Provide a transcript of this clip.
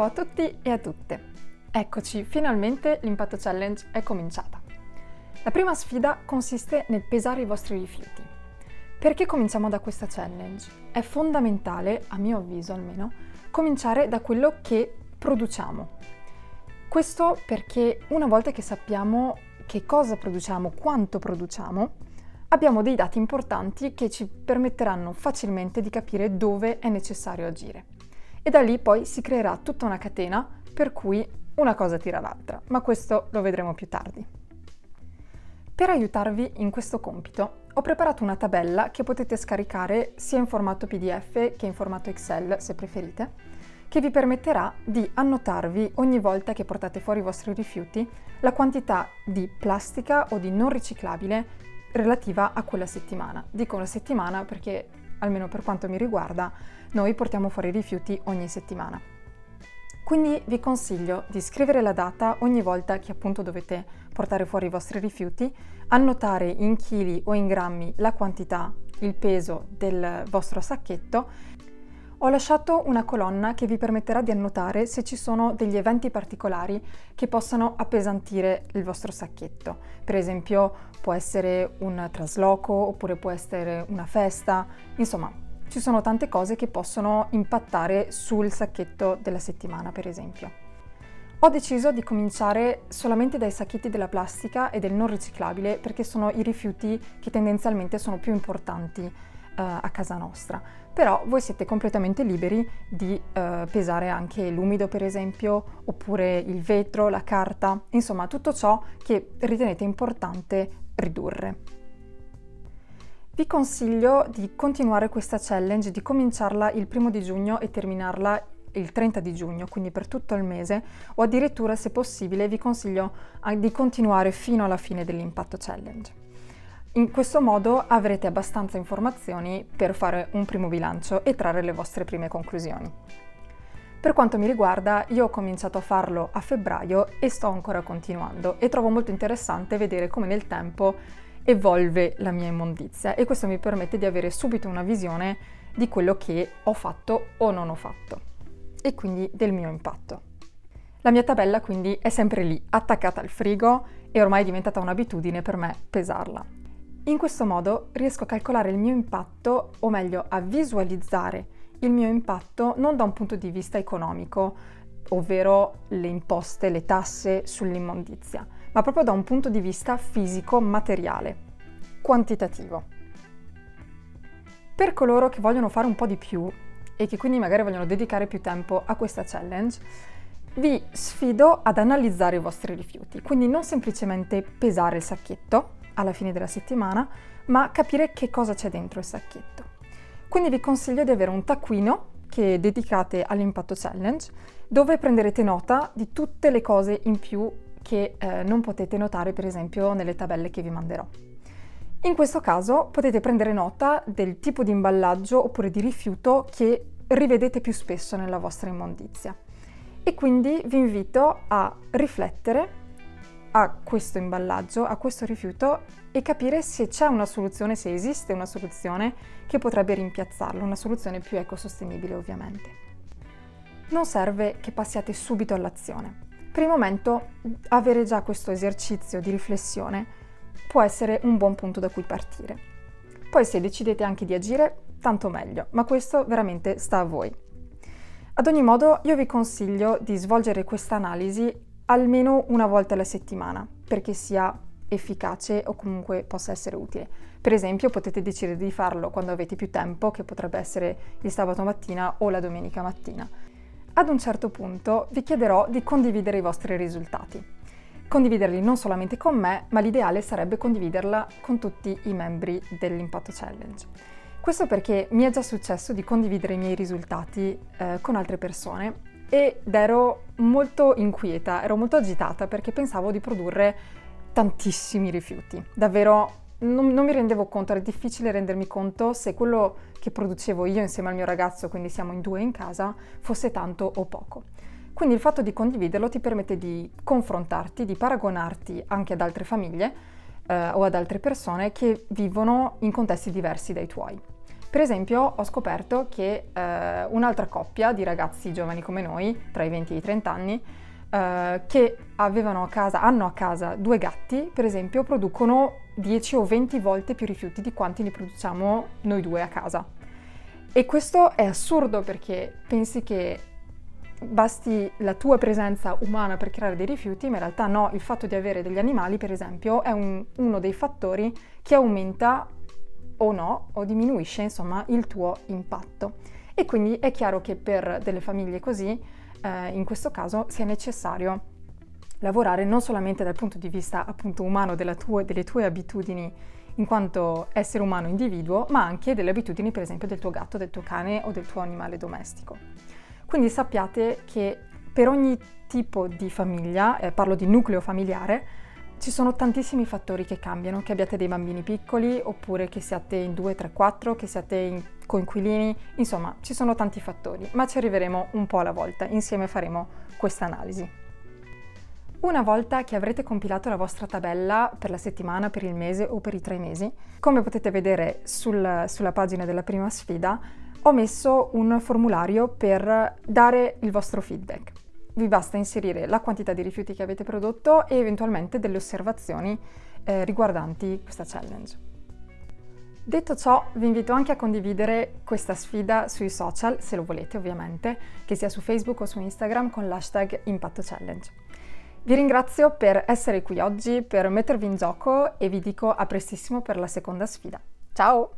Ciao a tutti e a tutte! Eccoci, finalmente l'impatto challenge è cominciata. La prima sfida consiste nel pesare i vostri rifiuti. Perché cominciamo da questa challenge? È fondamentale, a mio avviso almeno, cominciare da quello che produciamo. Questo perché una volta che sappiamo che cosa produciamo, quanto produciamo, abbiamo dei dati importanti che ci permetteranno facilmente di capire dove è necessario agire. E da lì poi si creerà tutta una catena per cui una cosa tira l'altra, ma questo lo vedremo più tardi. Per aiutarvi in questo compito ho preparato una tabella che potete scaricare sia in formato PDF che in formato Excel se preferite che vi permetterà di annotarvi ogni volta che portate fuori i vostri rifiuti la quantità di plastica o di non riciclabile relativa a quella settimana. Dico una settimana perché, almeno per quanto mi riguarda, noi portiamo fuori i rifiuti ogni settimana. Quindi vi consiglio di scrivere la data ogni volta che appunto dovete portare fuori i vostri rifiuti, annotare in chili o in grammi la quantità, il peso del vostro sacchetto ho lasciato una colonna che vi permetterà di annotare se ci sono degli eventi particolari che possano appesantire il vostro sacchetto. Per esempio può essere un trasloco oppure può essere una festa, insomma ci sono tante cose che possono impattare sul sacchetto della settimana per esempio. Ho deciso di cominciare solamente dai sacchetti della plastica e del non riciclabile perché sono i rifiuti che tendenzialmente sono più importanti a casa nostra. Però voi siete completamente liberi di uh, pesare anche l'umido, per esempio, oppure il vetro, la carta, insomma tutto ciò che ritenete importante ridurre. Vi consiglio di continuare questa challenge, di cominciarla il primo di giugno e terminarla il 30 di giugno, quindi per tutto il mese, o addirittura se possibile vi consiglio di continuare fino alla fine dell'impatto challenge. In questo modo avrete abbastanza informazioni per fare un primo bilancio e trarre le vostre prime conclusioni. Per quanto mi riguarda, io ho cominciato a farlo a febbraio e sto ancora continuando e trovo molto interessante vedere come nel tempo evolve la mia immondizia e questo mi permette di avere subito una visione di quello che ho fatto o non ho fatto e quindi del mio impatto. La mia tabella quindi è sempre lì, attaccata al frigo e ormai è diventata un'abitudine per me pesarla. In questo modo riesco a calcolare il mio impatto, o meglio a visualizzare il mio impatto non da un punto di vista economico, ovvero le imposte, le tasse sull'immondizia, ma proprio da un punto di vista fisico, materiale, quantitativo. Per coloro che vogliono fare un po' di più e che quindi magari vogliono dedicare più tempo a questa challenge, vi sfido ad analizzare i vostri rifiuti, quindi non semplicemente pesare il sacchetto, alla fine della settimana, ma capire che cosa c'è dentro il sacchetto. Quindi vi consiglio di avere un taccuino che dedicate all'impatto challenge, dove prenderete nota di tutte le cose in più che eh, non potete notare, per esempio, nelle tabelle che vi manderò. In questo caso potete prendere nota del tipo di imballaggio oppure di rifiuto che rivedete più spesso nella vostra immondizia. E quindi vi invito a riflettere a questo imballaggio, a questo rifiuto e capire se c'è una soluzione, se esiste una soluzione che potrebbe rimpiazzarlo, una soluzione più ecosostenibile ovviamente. Non serve che passiate subito all'azione. Per il momento avere già questo esercizio di riflessione può essere un buon punto da cui partire. Poi se decidete anche di agire, tanto meglio, ma questo veramente sta a voi. Ad ogni modo io vi consiglio di svolgere questa analisi almeno una volta alla settimana perché sia efficace o comunque possa essere utile. Per esempio potete decidere di farlo quando avete più tempo, che potrebbe essere il sabato mattina o la domenica mattina. Ad un certo punto vi chiederò di condividere i vostri risultati. Condividerli non solamente con me, ma l'ideale sarebbe condividerla con tutti i membri dell'Impatto Challenge. Questo perché mi è già successo di condividere i miei risultati eh, con altre persone ed ero molto inquieta, ero molto agitata perché pensavo di produrre tantissimi rifiuti. Davvero non, non, mi rendevo conto, era difficile rendermi conto se quello che producevo io insieme al mio ragazzo, quindi siamo in due in casa, fosse tanto o poco. Quindi il fatto di condividerlo ti permette di confrontarti, di paragonarti anche ad altre famiglie eh, o ad altre persone che vivono in contesti diversi dai tuoi. Per esempio ho scoperto che eh, un'altra coppia di ragazzi giovani come noi, tra i 20 e i 30 anni, eh, che a casa, hanno a casa due gatti, per esempio, producono 10 o 20 volte più rifiuti di quanti ne produciamo noi due a casa. E questo è assurdo perché pensi che basti la tua presenza umana per creare dei rifiuti, ma in realtà no, il fatto di avere degli animali, per esempio, è un, uno dei fattori che aumenta o no, o diminuisce insomma il tuo impatto. E quindi è chiaro che per delle famiglie così, eh, in questo caso, sia necessario lavorare non solamente dal punto di vista appunto umano tua, delle tue abitudini in quanto essere umano individuo, ma anche delle abitudini per esempio del tuo gatto, del tuo cane o del tuo animale domestico. Quindi sappiate che per ogni tipo di famiglia, eh, parlo di nucleo familiare, ci sono tantissimi fattori che cambiano, che abbiate dei bambini piccoli oppure che siate in 2, 3, 4, che siate in coinquilini, insomma ci sono tanti fattori, ma ci arriveremo un po' alla volta, insieme faremo questa analisi. Una volta che avrete compilato la vostra tabella per la settimana, per il mese o per i tre mesi, come potete vedere sul, sulla pagina della prima sfida, ho messo un formulario per dare il vostro feedback vi basta inserire la quantità di rifiuti che avete prodotto e eventualmente delle osservazioni eh, riguardanti questa challenge. Detto ciò, vi invito anche a condividere questa sfida sui social, se lo volete ovviamente, che sia su Facebook o su Instagram con l'hashtag Impatto Challenge. Vi ringrazio per essere qui oggi, per mettervi in gioco e vi dico a prestissimo per la seconda sfida. Ciao!